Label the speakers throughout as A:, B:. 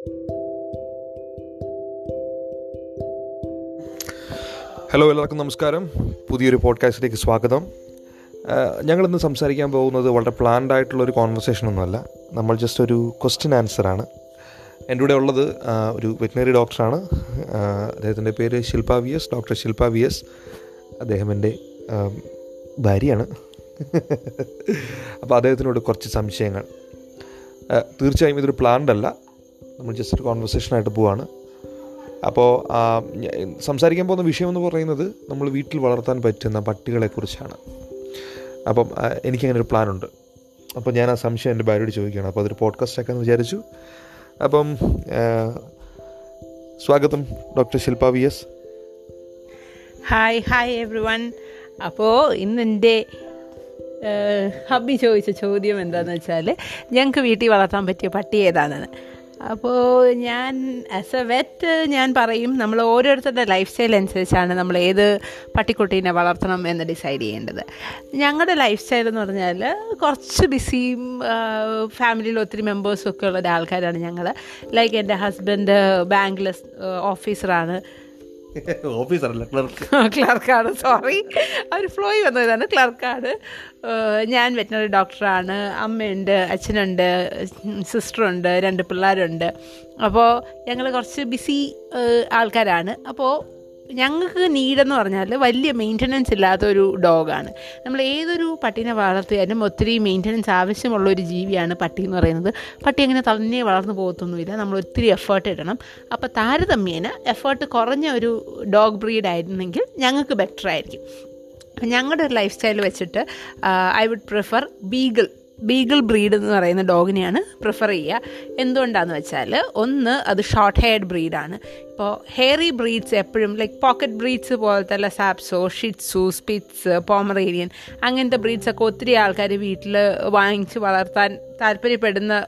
A: Hello എല്ലാവർക്കും നമസ്കാരം. പുതിയൊരു പോഡ്കാസ്റ്റിലേക്ക് സ്വാഗതം. ഞങ്ങളിന്ന് സംസാരിക്കാൻ പോകുന്നത് വളരെ പ്ലാൻഡ് ആയിട്ടുള്ളൊരു കോൺവെർസേഷൻ ഒന്നുമല്ല. നമ്മൾ ജസ്റ്റ് ഒരു ക്വസ്റ്റ്യൻ ആൻസറാണ് എന്റെ കൂടെ ഉള്ളത് ഒരു വെറ്റിനറി ഡോക്ടറാണ് അദ്ദേഹത്തിന്റെ പേര് Shilpa V S doctor Shilpa V S. അദ്ദേഹം എന്റെ ഭാര്യയാണ്. അപ്പോൾ അദ്ദേഹത്തിനോട് കുറച്ച് സംശയങ്ങൾ. തീർച്ചയായും ഇതൊരു പ്ലാൻഡ് അല്ല. നമ്മൾ ജസ്റ്റ് ഒരു കോൺവെർസേഷനായിട്ട് പോവാണ്. അപ്പോൾ സംസാരിക്കാൻ പോകുന്ന വിഷയം എന്ന് പറയുന്നത് നമ്മൾ വീട്ടിൽ വളർത്താൻ പറ്റുന്ന പട്ടികളെക്കുറിച്ചാണ്. അപ്പം എനിക്കങ്ങനെ ഒരു പ്ലാനുണ്ട്. അപ്പോൾ ഞാൻ ആ സംശയം എന്റെ ഭാര്യയോട് ചോദിക്കുകയാണ്. അപ്പോൾ അതൊരു പോഡ്കാസ്റ്റ് ആക്കാമെന്ന് വിചാരിച്ചു. അപ്പം സ്വാഗതം doctor Shilpa V S
B: hi hi everyone അപ്പോൾ ഇന്ന് എന്റെ ഹബി ചോദിച്ച ചോദ്യം എന്താണെന്ന് വെച്ചാൽ ഞങ്ങൾക്ക് വീട്ടിൽ വളർത്താൻ പറ്റിയ പട്ടി ഏതാണെന്ന്. അപ്പോൾ ഞാൻ ആസ് എ വെറ്റ് ഞാൻ പറയും നമ്മൾ ഓരോരുത്തരുടെ ലൈഫ് സ്റ്റൈൽ അനുസരിച്ചാണ് നമ്മൾ ഏത് പട്ടിക്കുട്ടീനെ വളർത്തണം എന്ന് ഡിസൈഡ് ചെയ്യേണ്ടത്. ഞങ്ങളുടെ ലൈഫ് സ്റ്റൈൽ എന്ന് പറഞ്ഞാൽ കുറച്ച് ബിസിയും ഫാമിലിയിൽ ഒത്തിരി മെമ്പേഴ്സും ഒക്കെ ഉള്ള ആൾക്കാരാണ് ഞങ്ങൾ ലൈക്ക് എന്റെ ഹസ്ബൻഡ് ബാങ്കിൽ ഓഫീസറാണ്
A: ഓഫീസറല്ല ക്ലർക്ക്
B: ക്ലർക്കാണ് സോറി അവർ ഫ്ലോയി വന്നതാണ് ക്ലർക്കാണ് ഞാൻ വെറ്റിനറി ഡോക്ടറാണ് അമ്മയുണ്ട് അച്ഛനുണ്ട് സിസ്റ്ററുണ്ട് രണ്ട് പിള്ളേരുണ്ട്. അപ്പോൾ ഞങ്ങൾ കുറച്ച് ബിസി ആൾക്കാരാണ്. അപ്പോൾ ഞങ്ങൾക്ക് നീഡെന്ന് പറഞ്ഞാൽ വലിയ മെയിന്റനൻസ് ഇല്ലാത്ത ഒരു ഡോഗാണ് നമ്മൾ ഏതൊരു പട്ടീനെ വളർത്തിയാലും ഒത്തിരി മെയിന്റനൻസ് ആവശ്യമുള്ള ഒരു ജീവിയാണ് പട്ടി എന്ന് പറയുന്നത്. പട്ടി അങ്ങനെ തന്നെ വളർന്നു പോകത്തൊന്നുമില്ല. നമ്മൾ ഒത്തിരി എഫേർട്ട് ഇടണം. അപ്പോൾ താരതമ്യേന എഫേർട്ട് കുറഞ്ഞ ഒരു ഡോഗ് ബ്രീഡ് ആയിരുന്നെങ്കിൽ ഞങ്ങൾക്ക് ബെറ്റർ ആയിരിക്കും. ഞങ്ങളുടെ ഒരു ലൈഫ് സ്റ്റൈൽ വെച്ചിട്ട് I would prefer beagle beagle breed എന്ന് പറയുന്ന ഡോഗിനെയാണ് പ്രിഫർ ചെയ്യുക. എന്തുകൊണ്ടാണെന്ന് വെച്ചാൽ ഒന്ന് അത് ഷോർട്ട് ഹെയർഡ് ബ്രീഡാണ് ഇപ്പോൾ ഹെയറി ബ്രീഡ്സ് എപ്പോഴും ലൈക്ക് പോക്കറ്റ് ബ്രീഡ്സ് പോലത്തെ സാപ്സോ ഷിറ്റ്സു സ്പിറ്റ്സ് പോമറേനിയൻ അങ്ങനത്തെ ബ്രീഡ്സൊക്കെ ഒത്തിരി ആൾക്കാർ വീട്ടിൽ വാങ്ങിച്ച് വളർത്താൻ താല്പര്യപ്പെടുന്ന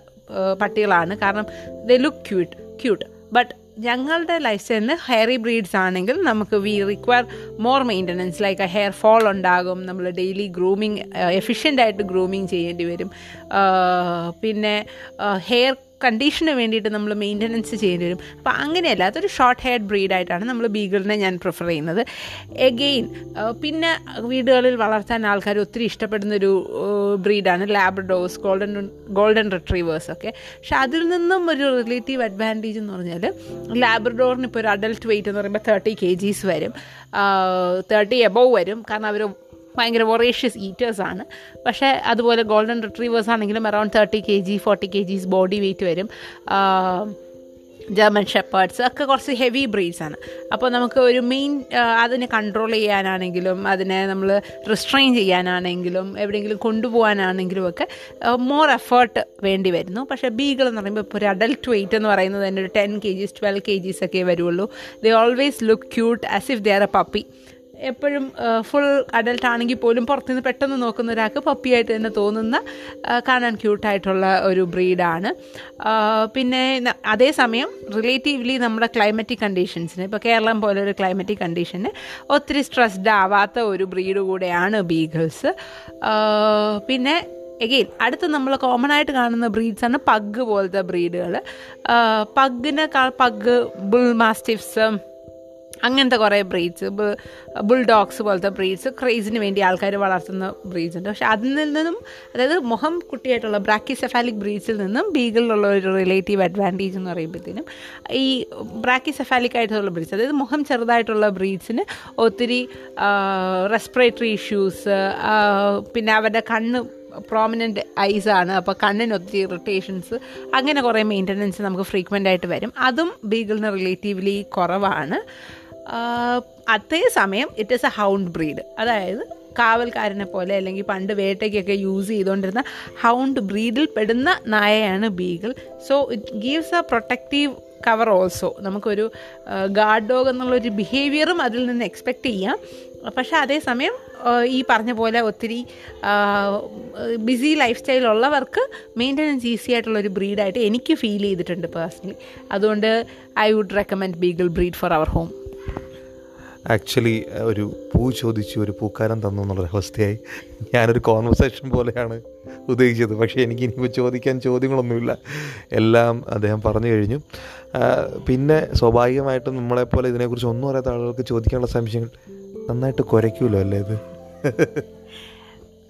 B: പട്ടികളാണ്. കാരണം the look cute cute but ഞങ്ങളുടെ ലൈഫ് സ്റ്റൈലിന് ഹെയറി ബ്രീഡ്സ് ആണെങ്കിൽ നമുക്ക് we require more maintenance like hair fall ഉണ്ടാകും നമ്മൾ ഡെയിലി ഗ്രൂമിങ് എഫിഷ്യന്റ് ആയിട്ട് ഗ്രൂമിങ് ചെയ്യേണ്ടി വരും. പിന്നെ ഹെയർ കണ്ടീഷന് വേണ്ടിയിട്ട് നമ്മൾ മെയിന്റനൻസ് ചെയ്യേണ്ടി വരും. അപ്പോൾ അങ്ങനെയല്ല അതൊരു ഷോർട്ട് ഹെയർ ബ്രീഡായിട്ടാണ് നമ്മൾ ബീഗിളിനെ ഞാൻ പ്രിഫർ ചെയ്യുന്നത്. എഗെയിൻ പിന്നെ വീടുകളിൽ വളർത്താൻ ആൾക്കാർ ഒത്തിരി ഇഷ്ടപ്പെടുന്നൊരു ബ്രീഡാണ് ലാബ്രഡോസ് ഗോൾഡൻ ഗോൾഡൻ റിട്രീവേഴ്സ് ഒക്കെ. പക്ഷെ അതിൽ നിന്നും ഒരു റിലേറ്റീവ് അഡ്വാന്റേജ് എന്ന് പറഞ്ഞാൽ ലാബ്രഡോറിന് ഇപ്പോൾ ഒരു അഡൽട്ട് വെയിറ്റ് എന്ന് പറയുമ്പോൾ തേർട്ടി കെ ജീസ് വരും തേർട്ടി എബോവ് വരും. കാരണം അവർ ഭയങ്കര വൊറേഷ്യസ് ഈറ്റേഴ്സാണ് പക്ഷേ അതുപോലെ ഗോൾഡൻ റിട്രീവേഴ്സ് ആണെങ്കിലും around thirty K G forty K Gs body weight വരും ജർമ്മൻ ഷെപ്പേർഡ്സ് ഒക്കെ കുറച്ച് ഹെവി ബ്രീഡ്സ് ആണ്. അപ്പോൾ നമുക്ക് ഒരു മെയിൻ അതിനെ കൺട്രോൾ ചെയ്യാനാണെങ്കിലും അതിനെ നമ്മൾ റിസ്ട്രെയിൻ ചെയ്യാനാണെങ്കിലും എവിടെയെങ്കിലും കൊണ്ടുപോകാനാണെങ്കിലും ഒക്കെ മോർ എഫേർട്ട് വേണ്ടി വരുന്നു. പക്ഷേ ബീഗൾ എന്ന് പറയുമ്പോൾ ഇപ്പോൾ ഒരു അഡൽട്ട് വെയിറ്റ് എന്ന് പറയുന്നത് തന്നെ ഒരു ten K Gs twelve K Gs ഒക്കെ വരുള്ളൂ. They always look cute as if they are a puppy എപ്പോഴും ഫുൾ അഡൽട്ട് ആണെങ്കിൽ പോലും പുറത്തുനിന്ന് പെട്ടെന്ന് നോക്കുന്ന ഒരാൾക്ക് പപ്പിയായിട്ട് തന്നെ തോന്നുന്ന കാണാൻ ക്യൂട്ടായിട്ടുള്ള ഒരു ബ്രീഡാണ് പിന്നെ അതേസമയം റിലേറ്റീവ്ലി നമ്മുടെ ക്ലൈമറ്റിക് കണ്ടീഷൻസിന് ഇപ്പോൾ കേരളം പോലെ ഒരു ക്ലൈമറ്റിക് കണ്ടീഷന് ഒത്തിരി സ്ട്രെസ്ഡ് ആവാത്ത ഒരു ബ്രീഡ് കൂടെയാണ് ബീഗിൾസ് പിന്നെ എഗെയിൻ അടുത്ത് നമ്മൾ കോമൺ ആയിട്ട് കാണുന്ന ബ്രീഡ്സാണ് പഗ് പോലത്തെ ബ്രീഡുകൾ പഗ്ഗിനെ പഗ് ബുൾ മാസ്റ്റിഫ്സ് അങ്ങനത്തെ കുറേ ബ്രീഡ്സ് ബുൾഡോഗ്സ് പോലത്തെ ബ്രീഡ്സ് ക്രേസിന് വേണ്ടി ആൾക്കാർ വളർത്തുന്ന ബ്രീഡ്സ് ഉണ്ട്. പക്ഷെ അതിൽ നിന്നും അതായത് മുഖം കുട്ടിയായിട്ടുള്ള ബ്രാക്കിസെഫാലിക് ബ്രീഡ്സിൽ നിന്നും ബീഗിളിലുള്ള ഒരു റിലേറ്റീവ് അഡ്വാന്റേജ് എന്ന് പറയുമ്പോഴത്തേനും ഈ ബ്രാക്കിസെഫാലിക് ആയിട്ടുള്ള ബ്രീഡ്സ് അതായത് മുഖം ചെറുതായിട്ടുള്ള ബ്രീഡ്സിന് ഒത്തിരി റെസ്പിറേറ്ററി ഇഷ്യൂസ് പിന്നെ അവരുടെ കണ്ണ് പ്രോമിനന്റ് ഐസ് ആണ്. അപ്പോൾ കണ്ണിന് ഒത്തിരി ഇറിറ്റേഷൻസ് അങ്ങനെ കുറേ മെയിന്റനൻസ് നമുക്ക് ഫ്രീക്വന്റ് ആയിട്ട് വരും. അതും ബീഗിളിന് റിലേറ്റീവ്ലി കുറവാണ്. അതേസമയം it is a hound breed അതായത് കാവൽക്കാരനെ പോലെ അല്ലെങ്കിൽ പണ്ട് വേട്ടയ്ക്കൊക്കെ യൂസ് ചെയ്തുകൊണ്ടിരുന്ന ഹൗണ്ട് ബ്രീഡിൽ പെടുന്ന നായയാണ് beagle so it gives a protective cover also നമുക്കൊരു ഗാർഡ് ഡോഗ് എന്നുള്ളൊരു ബിഹേവിയറും അതിൽ നിന്ന് എക്സ്പെക്റ്റ് ചെയ്യാം. പക്ഷേ അതേസമയം ഈ പറഞ്ഞ പോലെ ഒത്തിരി ബിസി ലൈഫ് സ്റ്റൈൽ ഉള്ളവർക്ക് മെയിന്റനൻസ് ഈസി ആയിട്ടുള്ള ഒരു ബ്രീഡായിട്ട് എനിക്ക് ഫീൽ ചെയ്തിട്ടുണ്ട് പേഴ്സണലി അതുകൊണ്ട് I would recommend beagle breed for our home
A: actually ഒരു പൂ ചോദിച്ചു ഒരു പൂക്കാരം തന്നു എന്നുള്ളൊരവസ്ഥയായി ഞാനൊരു കോൺവെർസേഷൻ പോലെയാണ് ഉദ്ദേശിച്ചത്. പക്ഷേ എനിക്ക് ഇനി ചോദിക്കാൻ ചോദ്യങ്ങളൊന്നുമില്ല. എല്ലാം അദ്ദേഹം പറഞ്ഞു കഴിഞ്ഞു. പിന്നെ സ്വാഭാവികമായിട്ടും നമ്മളെപ്പോലെ ഇതിനെക്കുറിച്ച് ഒന്നും അറിയാത്ത ആളുകൾക്ക് ചോദിക്കാനുള്ള സംശയങ്ങൾ നന്നായിട്ട് കുരയ്ക്കുമല്ലോ അല്ലേ ഇത്?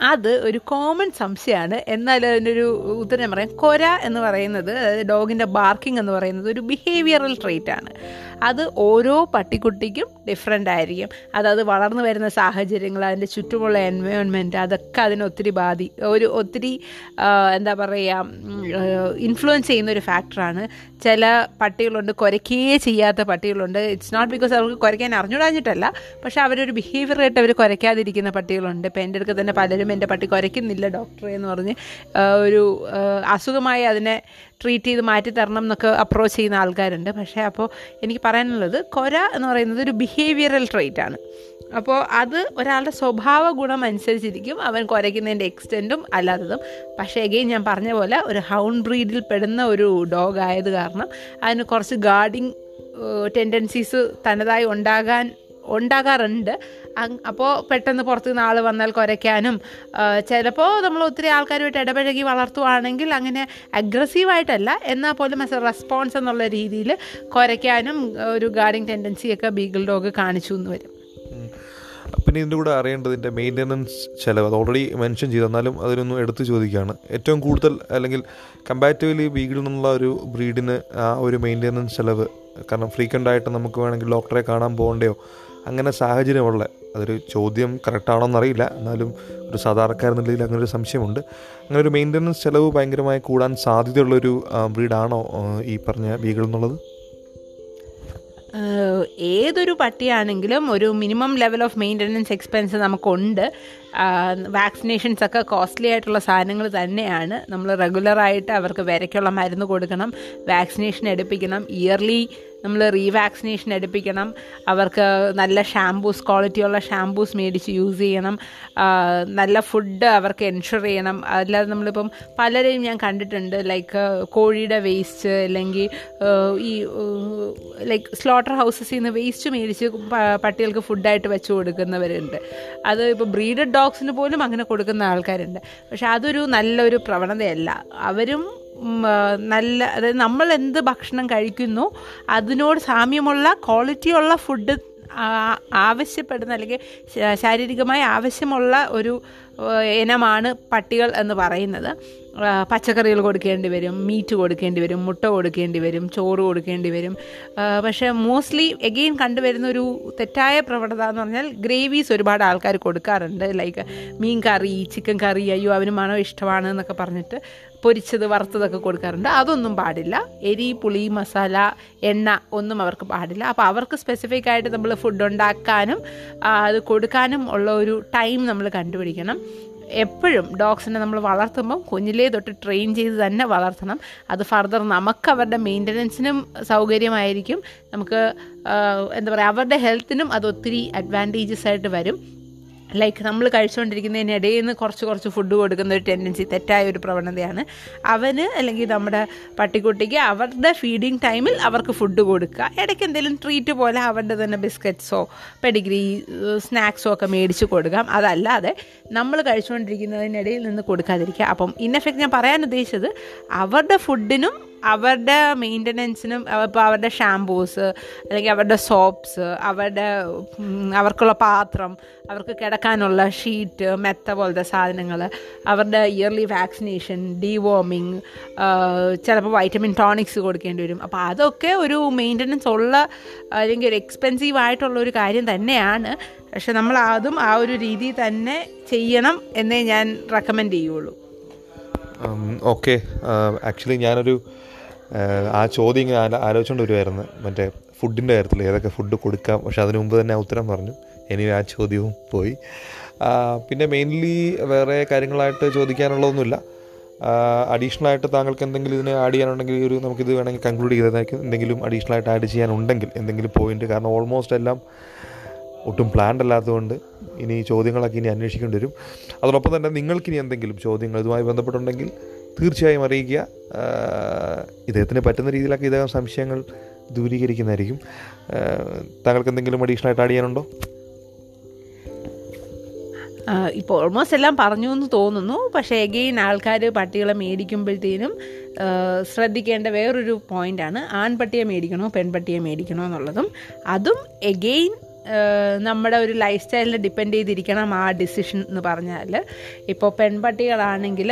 B: അത് ഒരു കോമൺ സംശയമാണ്. എന്നാൽ അതിനൊരു ഉത്തരം പറയാം. കൊര എന്ന് പറയുന്നത് അതായത് ഡോഗിന്റെ ബാർക്കിംഗ് എന്ന് പറയുന്നത് ഒരു ബിഹേവിയറൽ ട്രേറ്റ് ആണ്. അത് ഓരോ പട്ടിക്കുട്ടിക്കും ഡിഫറെന്റ് ആയിരിക്കും. അതത് വളർന്നു വരുന്ന സാഹചര്യങ്ങൾ അതിന്റെ ചുറ്റുമുള്ള എൻവയോൺമെന്റ് അതൊക്കെ അതിനെ ഒത്തിരി ബാധി ഒരു ഒത്തിരി എന്താ പറയുക ഇൻഫ്ലുവൻസ് ചെയ്യുന്ന ഒരു ഫാക്ടറാണ് ചില പട്ടികളുണ്ട് കുരയ്ക്കേ ചെയ്യാത്ത പട്ടികളുണ്ട്. ഇറ്റ്സ് നോട്ട് ബിക്കോസ് അവർക്ക് കുരയ്ക്കാൻ അറിഞ്ഞുകൂടാഞ്ഞിട്ടല്ല പക്ഷെ അവരൊരു ബിഹേവിയറായിട്ട് അവർ കുരയ്ക്കാതിരിക്കുന്ന പട്ടികളുണ്ട്. ഇപ്പം എന്റെ അടുത്ത് തന്നെ പലരും എന്റെ പട്ടി കുരയ്ക്കുന്നില്ല ഡോക്ടറെ എന്ന് പറഞ്ഞ് ഒരു അസുഖമായി അതിനെ ട്രീറ്റ് ചെയ്ത് മാറ്റി തരണം എന്നൊക്കെ അപ്രോച്ച് ചെയ്യുന്ന ആൾക്കാരുണ്ട്. പക്ഷേ അപ്പോൾ എനിക്ക് പറയാനുള്ളത് കൊര എന്ന് പറയുന്നത് ഒരു ബിഹേവിയറൽ ട്രേറ്റ് ആണ്. അപ്പോൾ അത് ഒരാളുടെ സ്വഭാവ ഗുണം അനുസരിച്ചിരിക്കും. അവൻ കുരയ്ക്കുന്നതിന്റെ എക്സ്റ്റെന്റും അല്ലാത്തതും. പക്ഷേ എഗെയിൻ ഞാൻ പറഞ്ഞ പോലെ ഒരു ഹൗൺ ബ്രീഡിൽ പെടുന്ന ഒരു ഡോഗ് ആയത് കാരണം അതിന് കുറച്ച് ഗാർഡിങ് ടെൻഡൻസീസ് തനതായി ഉണ്ടാകാൻ ഉണ്ടാകാറുണ്ട്. അപ്പോൾ പെട്ടെന്ന് പുറത്ത് നിന്ന് ആൾ വന്നാൽ കുരയ്ക്കാനും ചിലപ്പോൾ നമ്മൾ ഒത്തിരി ആൾക്കാരുമായിട്ട് ഇടപഴകി വളർത്തുവാണെങ്കിൽ അങ്ങനെ അഗ്രസീവായിട്ടല്ല എന്നാൽ പോലും ആസ് റെസ്പോൺസ് എന്നുള്ള രീതിയിൽ കുരയ്ക്കാനും ഒരു ഗാർഡിങ് ടെൻഡൻസിയൊക്കെ ബീഗിൾ ഡോഗ് കാണിച്ചു എന്ന് വരും.
A: പിന്നെ ഇതിന്റെ കൂടെ അറിയേണ്ടതിന്റെ മെയിന്റനൻസ് ചിലവ്. അത് ഓൾറെഡി മെൻഷൻ ചെയ്തു. എന്നാലും അതിനൊന്നും എടുത്തു ചോദിക്കുകയാണ്. ഏറ്റവും കൂടുതൽ അല്ലെങ്കിൽ കമ്പാരിറ്റീവ്ലി ബീഗിൾ എന്നുള്ള ഒരു ബ്രീഡിന് ആ ഒരു മെയിന്റനൻസ് ചിലവ്. കാരണം ഫ്രീക്വന്റ് ആയിട്ട് നമുക്ക് വേണമെങ്കിൽ ഡോക്ടറെ കാണാൻ പോകേണ്ടയോ? അങ്ങനെ സാഹചര്യമുള്ള അതൊരു ചോദ്യം കറക്റ്റാണോ എന്നറിയില്ല എന്നാലും ഒരു സാധാരണക്കാരൻ നിലയിൽ അങ്ങനെ ഒരു സംശയമുണ്ട്. അങ്ങനെ ഒരു മെയിന്റനൻസ് ചിലവ് ഭയങ്കരമായി കൂടാൻ സാധ്യതയുള്ളൊരു ബ്രീഡാണോ ഈ പറഞ്ഞ ബീഗിൾ എന്നുള്ളത്?
B: ഏതൊരു പട്ടിയാണെങ്കിലും ഒരു minimum level of maintenance expense നമുക്കുണ്ട്. വാക്സിനേഷൻസ് ഒക്കെ കോസ്റ്റ്ലി ആയിട്ടുള്ള സാധനങ്ങൾ തന്നെയാണ്. നമ്മൾ റെഗുലറായിട്ട് അവർക്ക് വിരയ്ക്കുള്ള മരുന്ന് കൊടുക്കണം വാക്സിനേഷൻ എടുപ്പിക്കണം ഇയർലി നമ്മൾ റീവാക്സിനേഷൻ എടുപ്പിക്കണം. അവർക്ക് നല്ല ഷാംപൂസ് ക്വാളിറ്റിയുള്ള ഷാംപൂസ് മേടിച്ച് യൂസ് ചെയ്യണം. നല്ല ഫുഡ് അവർക്ക് എൻഷുർ ചെയ്യണം. അല്ലാതെ നമ്മളിപ്പം പലരെയും ഞാൻ കണ്ടിട്ടുണ്ട് ലൈക്ക് കോഴിയുടെ വേസ്റ്റ് അല്ലെങ്കിൽ ഈ ലൈക്ക് സ്ലോട്ടർ ഹൗസസിൽ നിന്ന് വേസ്റ്റ് മേടിച്ച് പട്ടികൾക്ക് ഫുഡായിട്ട് വെച്ച് കൊടുക്കുന്നവരുണ്ട്. അത് ഇപ്പോൾ ബ്രീഡഡ് ഡോഗ്സിന് പോലും അങ്ങനെ കൊടുക്കുന്ന ആൾക്കാരുണ്ട്. പക്ഷെ അതൊരു നല്ലൊരു പ്രവണതയല്ല. അവരും നല്ല അതായത് നമ്മൾ എന്ത് ഭക്ഷണം കഴിക്കുന്നു അതിനോട് സാമ്യമുള്ള ക്വാളിറ്റിയുള്ള ഫുഡ് ആവശ്യപ്പെടുന്ന അല്ലെങ്കിൽ ശാരീരികമായി ആവശ്യമുള്ള ഒരു ഇനമാണ് പട്ടികൾ എന്ന് പറയുന്നത്. പച്ചക്കറികൾ കൊടുക്കേണ്ടി വരും മീറ്റ് കൊടുക്കേണ്ടി വരും മുട്ട കൊടുക്കേണ്ടി വരും ചോറ് കൊടുക്കേണ്ടി വരും. പക്ഷേ മോസ്റ്റ്ലി എഗെയിൻ കണ്ടുവരുന്ന ഒരു തെറ്റായ പ്രവണത എന്ന് പറഞ്ഞാൽ ഗ്രേവീസ് ഒരുപാട് ആൾക്കാർ കൊടുക്കാറുണ്ട്. ലൈക്ക് മീൻ കറി ചിക്കൻ കറി അയ്യോ അവന് മണം ഇഷ്ടമാണ് എന്നൊക്കെ പറഞ്ഞിട്ട് പൊരിച്ചത് വറുത്തതൊക്കെ കൊടുക്കാറുണ്ട്. അതൊന്നും പാടില്ല. എരി പുളി മസാല എണ്ണ ഒന്നും അവർക്ക് പാടില്ല. അപ്പോൾ അവർക്ക് സ്പെസിഫിക് ആയിട്ട് നമ്മൾ ഫുഡ് ഉണ്ടാക്കാനും അത് കൊടുക്കാനും ഉള്ള ഒരു ടൈം നമ്മൾ കണ്ടുപിടിക്കണം. എപ്പോഴും ഡോഗ്സിനെ നമ്മൾ വളർത്തുമ്പം കുഞ്ഞിലേ തൊട്ട് ട്രെയിൻ ചെയ്ത് തന്നെ വളർത്തണം. അത് ഫർദർ നമുക്ക് അവരുടെ മെയിന്റനൻസിനും സൗകര്യമായിരിക്കും. നമുക്ക് എന്താ പറയുക അവരുടെ ഹെൽത്തിനും അത് ഒത്തിരി അഡ്വാന്റേജസ് ആയിട്ട് വരും. ലൈക്ക് നമ്മൾ കഴിച്ചുകൊണ്ടിരിക്കുന്നതിനിടയിൽ നിന്ന് കുറച്ച് കുറച്ച് ഫുഡ് കൊടുക്കുന്ന ഒരു ടെൻഡൻസി തെറ്റായ ഒരു പ്രവണതയാണ്. അവന് അല്ലെങ്കിൽ നമ്മുടെ പട്ടിക്കുട്ടിക്ക് അവരുടെ ഫീഡിങ് ടൈമിൽ അവർക്ക് ഫുഡ് കൊടുക്കുക. ഇടയ്ക്ക് എന്തെങ്കിലും ട്രീറ്റ് പോലെ അവരുടെ തന്നെ ബിസ്ക്കറ്റ്സോ പെഡിഗ്രി സ്നാക്സോ ഒക്കെ മേടിച്ച് കൊടുക്കാം. അതല്ലാതെ നമ്മൾ കഴിച്ചുകൊണ്ടിരിക്കുന്നതിനിടയിൽ നിന്ന് കൊടുക്കാതിരിക്കുക. അപ്പം ഇൻ എഫക്റ്റ് ഞാൻ പറയാൻ ഉദ്ദേശിച്ചത് അവരുടെ ഫുഡിനും അവരുടെ മെയിന്റനൻസിനും ഇപ്പോൾ അവരുടെ ഷാംപൂസ് അല്ലെങ്കിൽ അവരുടെ സോപ്സ് അവരുടെ അവർക്കുള്ള പാത്രം അവർക്ക് കിടക്കാനുള്ള ഷീറ്റ് മെത്ത പോലത്തെ സാധനങ്ങൾ അവരുടെ ഇയർലി വാക്സിനേഷൻ ഡീവോമിങ് ചിലപ്പോൾ വൈറ്റമിൻ ടോണിക്സ് കൊടുക്കേണ്ടി വരും. അപ്പോൾ അതൊക്കെ ഒരു മെയിന്റനൻസ് ഉള്ള അല്ലെങ്കിൽ ഒരു എക്സ്പെൻസീവ് ആയിട്ടുള്ള ഒരു കാര്യം തന്നെയാണ്. പക്ഷെ നമ്മൾ അതും ആ ഒരു രീതി തന്നെ ചെയ്യണം എന്നേ ഞാൻ റെക്കമെൻഡ് ചെയ്യുള്ളൂ.
A: ഓക്കെ. ആക്ച്വലി ഞാനൊരു ആ, ചോദ്യം ഇങ്ങനെ ആലോ ആലോചിച്ചുകൊണ്ട് വരുമായിരുന്നു മറ്റേ ഫുഡിന്റെ കാര്യത്തിൽ ഏതൊക്കെ ഫുഡ് കൊടുക്കാം. പക്ഷെ അതിനു മുമ്പ് തന്നെ ഉത്തരം പറഞ്ഞു. ഇനി ആ ചോദ്യവും പോയി. പിന്നെ മെയിൻലി വേറെ കാര്യങ്ങളായിട്ട് ചോദിക്കാനുള്ളതൊന്നുമില്ല. അഡീഷണൽ ആയിട്ട് താങ്കൾക്ക് എന്തെങ്കിലും ഇതിന് ആഡ് ചെയ്യാനുണ്ടെങ്കിൽ ഒരു നമുക്കിത് വേണമെങ്കിൽ കൺക്ലൂഡ് ചെയ്തതായിരിക്കും എന്തെങ്കിലും അഡീഷണൽ ആയിട്ട് ആഡ് ചെയ്യാനുണ്ടെങ്കിൽ എന്തെങ്കിലും പോയിന്റ് കാരണം ഓൾമോസ്റ്റ് എല്ലാം ഒട്ടും പ്ലാൻഡ് അല്ലാത്തതുകൊണ്ട് ഇനി ചോദ്യങ്ങളൊക്കെ ഇനി അന്വേഷിക്കേണ്ടി വരും. അതോടൊപ്പം തന്നെ നിങ്ങൾക്കിനി എന്തെങ്കിലും ചോദ്യങ്ങൾ ഇതുമായി ബന്ധപ്പെട്ടുണ്ടെങ്കിൽ തീർച്ചയായും അറിയിക്കുക. ഇദ്ദേഹത്തിന് പറ്റുന്ന രീതിയിലൊക്കെ ഇദ്ദേഹം സംശയങ്ങൾ ദൂരീകരിക്കുന്നതായിരിക്കും. താങ്കൾക്ക് എന്തെങ്കിലും അഡീഷണൽ ആയിട്ട് ആഡ് ചെയ്യാനുണ്ടോ?
B: ഇപ്പോൾ ഓൾമോസ്റ്റ് എല്ലാം പറഞ്ഞു എന്ന് തോന്നുന്നു. പക്ഷേ എഗെയിൻ ആൾക്കാർ പട്ടികളെ മേടിക്കുമ്പോഴത്തേനും ശ്രദ്ധിക്കേണ്ട വേറൊരു പോയിന്റാണ് ആൺപട്ടിയെ മേടിക്കണോ പെൺപട്ടിയെ മേടിക്കണോ എന്നുള്ളതും. അതും എഗെയിൻ നമ്മുടെ ഒരു ലൈഫ് സ്റ്റൈലിനെ ഡിപ്പെൻഡ് ചെയ്തിരിക്കണം ആ ഡിസിഷൻ എന്ന് പറഞ്ഞാൽ ഇപ്പോൾ പെൺപട്ടികളാണെങ്കിൽ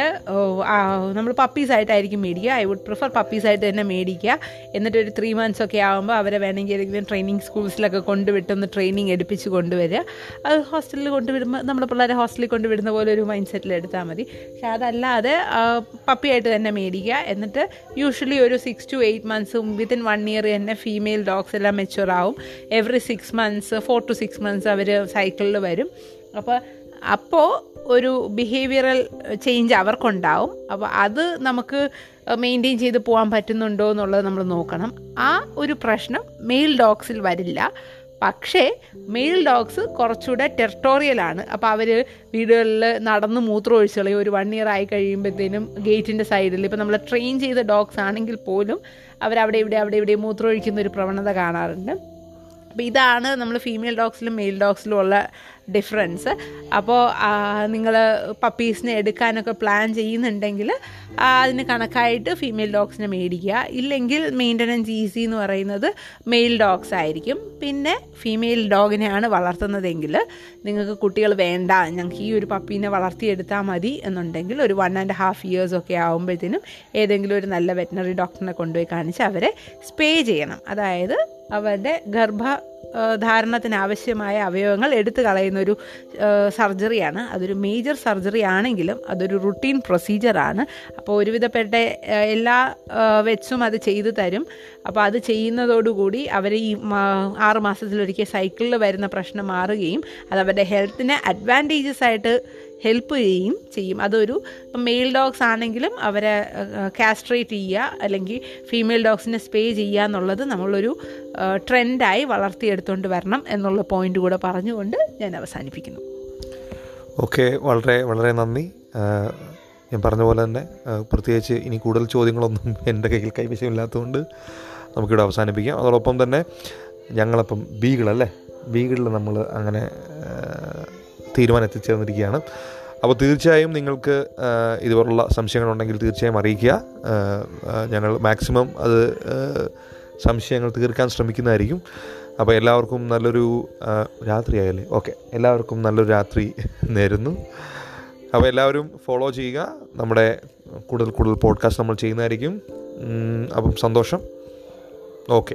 B: നമ്മൾ പപ്പീസായിട്ടായിരിക്കും മേടിക്കുക. ഐ വുഡ് പ്രിഫർ പപ്പീസായിട്ട് തന്നെ മേടിക്കുക. എന്നിട്ട് ഒരു ത്രീ മന്ത്സ് ഒക്കെ ആകുമ്പോൾ അവരെ വേണമെങ്കിൽ ഏതെങ്കിലും ട്രെയിനിങ് സ്കൂൾസിലൊക്കെ കൊണ്ടുവിട്ടൊന്ന് ട്രെയിനിങ് എടുപ്പിച്ച് കൊണ്ടുവരിക. അത് ഹോസ്റ്റലിൽ കൊണ്ടുവിടുമ്പോൾ നമ്മുടെ പിള്ളേരെ ഹോസ്റ്റലിൽ കൊണ്ടുവിടുന്ന പോലെ ഒരു മൈൻഡ് സെറ്റിൽ എടുത്താൽ മതി. പക്ഷെ അതല്ലാതെ പപ്പിയായിട്ട് തന്നെ മേടിക്കുക. എന്നിട്ട് യൂഷ്വലി ഒരു സിക്സ് ടു എയ്റ്റ് മന്ത്സും വിത്തിൻ വൺ ഇയർ തന്നെ ഫീമെയിൽ ഡോഗ്സ് എല്ലാം മെച്ചുവർ ആവും. Every six months four to six months അവർ സൈക്കിളിൽ വരും. അപ്പോൾ അപ്പോൾ ഒരു ബിഹേവിയറൽ ചേഞ്ച് അവർക്കുണ്ടാവും. അപ്പോൾ അത് നമുക്ക് മെയിന്റെയിൻ ചെയ്ത് പോകാൻ പറ്റുന്നുണ്ടോ എന്നുള്ളത് നമ്മൾ നോക്കണം. ആ ഒരു പ്രശ്നം മെയിൽ ഡോഗ്സിൽ വരില്ല. പക്ഷേ മെയിൽ ഡോഗ്സ് കുറച്ചുകൂടെ ടെറിട്ടോറിയലാണ് അപ്പോൾ അവർ വീടുകളിൽ നടന്ന് മൂത്രം ഒഴിച്ച് കളയും ഒരു വൺ ഇയർ ആയി കഴിയുമ്പോഴത്തേനും ഗേറ്റിന്റെ സൈഡിൽ ഇപ്പോൾ നമ്മൾ ട്രെയിൻ ചെയ്ത ഡോഗ്സ് ആണെങ്കിൽ പോലും അവരവിടെ ഇവിടെ അവിടെ ഇവിടെ മൂത്രം ഒഴിക്കുന്ന ഒരു പ്രവണത കാണാറുണ്ട്. അപ്പോൾ ഇതാണ് നമ്മൾ ഫീമെയിൽ ഡോഗ്സിലും മെയിൽ ഡോഗ്സിലും ഉള്ള ഡിഫറൻസ് അപ്പോൾ നിങ്ങൾ പപ്പീസിനെ എടുക്കാനൊക്കെ പ്ലാൻ ചെയ്യുന്നുണ്ടെങ്കിൽ അതിന് കണക്കായിട്ട് ഫീമെയിൽ ഡോഗ്സിനെ മേടിക്കുക. ഇല്ലെങ്കിൽ മെയിന്റനൻസ് ഈസി എന്ന് പറയുന്നത് മെയിൽ ഡോഗ്സ് ആയിരിക്കും. പിന്നെ ഫീമെയിൽ ഡോഗിനെയാണ് വളർത്തുന്നതെങ്കിൽ നിങ്ങൾക്ക് കുട്ടികൾ വേണ്ട ഞങ്ങൾക്ക് ഈ ഒരു പപ്പീനെ വളർത്തിയെടുത്താൽ മതി എന്നുണ്ടെങ്കിൽ ഒരു വൺ ആൻഡ് ഹാഫ് ഇയേഴ്സ് ഒക്കെ ആകുമ്പോഴത്തേനും ഏതെങ്കിലും ഒരു നല്ല വെറ്റിനറി ഡോക്ടറിനെ കൊണ്ടുപോയി കാണിച്ച് അവരെ സ്പേ ചെയ്യണം. അതായത് അവരുടെ ഗർഭ ധാരണത്തിന് ആവശ്യമായ അവയവങ്ങൾ എടുത്തു കളയുന്നൊരു സർജറിയാണ്. അതൊരു മേജർ സർജറി ആണെങ്കിലും അതൊരു റുട്ടീൻ പ്രൊസീജിയറാണ് അപ്പോൾ ഒരുവിധപ്പെട്ട എല്ലാ വെച്ചും അത് ചെയ്തു തരും. അപ്പോൾ അത് ചെയ്യുന്നതോടുകൂടി അവർ ഈ ആറുമാസത്തിലൊരിക്കൽ ആറ് മാസത്തിലൊരിക്കൽ സൈക്കിളിൽ വരുന്ന പ്രശ്നം മാറുകയും അത് അവരുടെ ഹെൽത്തിനെ അഡ്വാന്റേജസ് ആയിട്ട് ഹെൽപ്പ് ചെയ്യുകയും ചെയ്യും. അതൊരു മെയിൽ ഡോഗ്സ് ആണെങ്കിലും അവരെ കാസ്ട്രേറ്റ് ചെയ്യുക അല്ലെങ്കിൽ ഫീമെയിൽ ഡോഗ്സിനെ സ്പേ ചെയ്യുക എന്നുള്ളത് നമ്മളൊരു ട്രെൻഡായി വളർത്തിയെടുത്തുകൊണ്ട് വരണം എന്നുള്ള പോയിന്റ് കൂടെ പറഞ്ഞുകൊണ്ട് ഞാൻ അവസാനിപ്പിക്കുന്നു.
A: ഓക്കെ വളരെ വളരെ നന്ദി. ഞാൻ പറഞ്ഞ പോലെ തന്നെ പ്രത്യേകിച്ച് ഇനി കൂടുതൽ ചോദ്യങ്ങളൊന്നും എന്റെ കയ്യിൽ കൈവശമില്ലാത്തതുകൊണ്ട് നമുക്കിവിടെ അവസാനിപ്പിക്കാം. അതോടൊപ്പം തന്നെ ഞങ്ങളപ്പം ബീഗിളല്ലേ? ബീഗിളിൽ നമ്മൾ അങ്ങനെ ആ, തീരുമാനം എത്തിച്ചേർന്നിരിക്കുകയാണ് അപ്പോൾ തീർച്ചയായും നിങ്ങൾക്ക് ഇതുപോലുള്ള സംശയങ്ങളുണ്ടെങ്കിൽ തീർച്ചയായും അറിയിക്കുക. ഞങ്ങൾ മാക്സിമം അത് സംശയങ്ങൾ തീർക്കാൻ ശ്രമിക്കുന്നതായിരിക്കും. അപ്പോൾ എല്ലാവർക്കും നല്ലൊരു രാത്രി രാത്രിയായല്ലേ ഓക്കെ. എല്ലാവർക്കും നല്ലൊരു രാത്രി നേരുന്നു. അപ്പോൾ എല്ലാവരും ഫോളോ ചെയ്യുക. നമ്മുടെ കൂടുതൽ കൂടുതൽ പോഡ്കാസ്റ്റ് നമ്മൾ ചെയ്യുന്നതായിരിക്കും. അപ്പം സന്തോഷം. ഓക്കെ.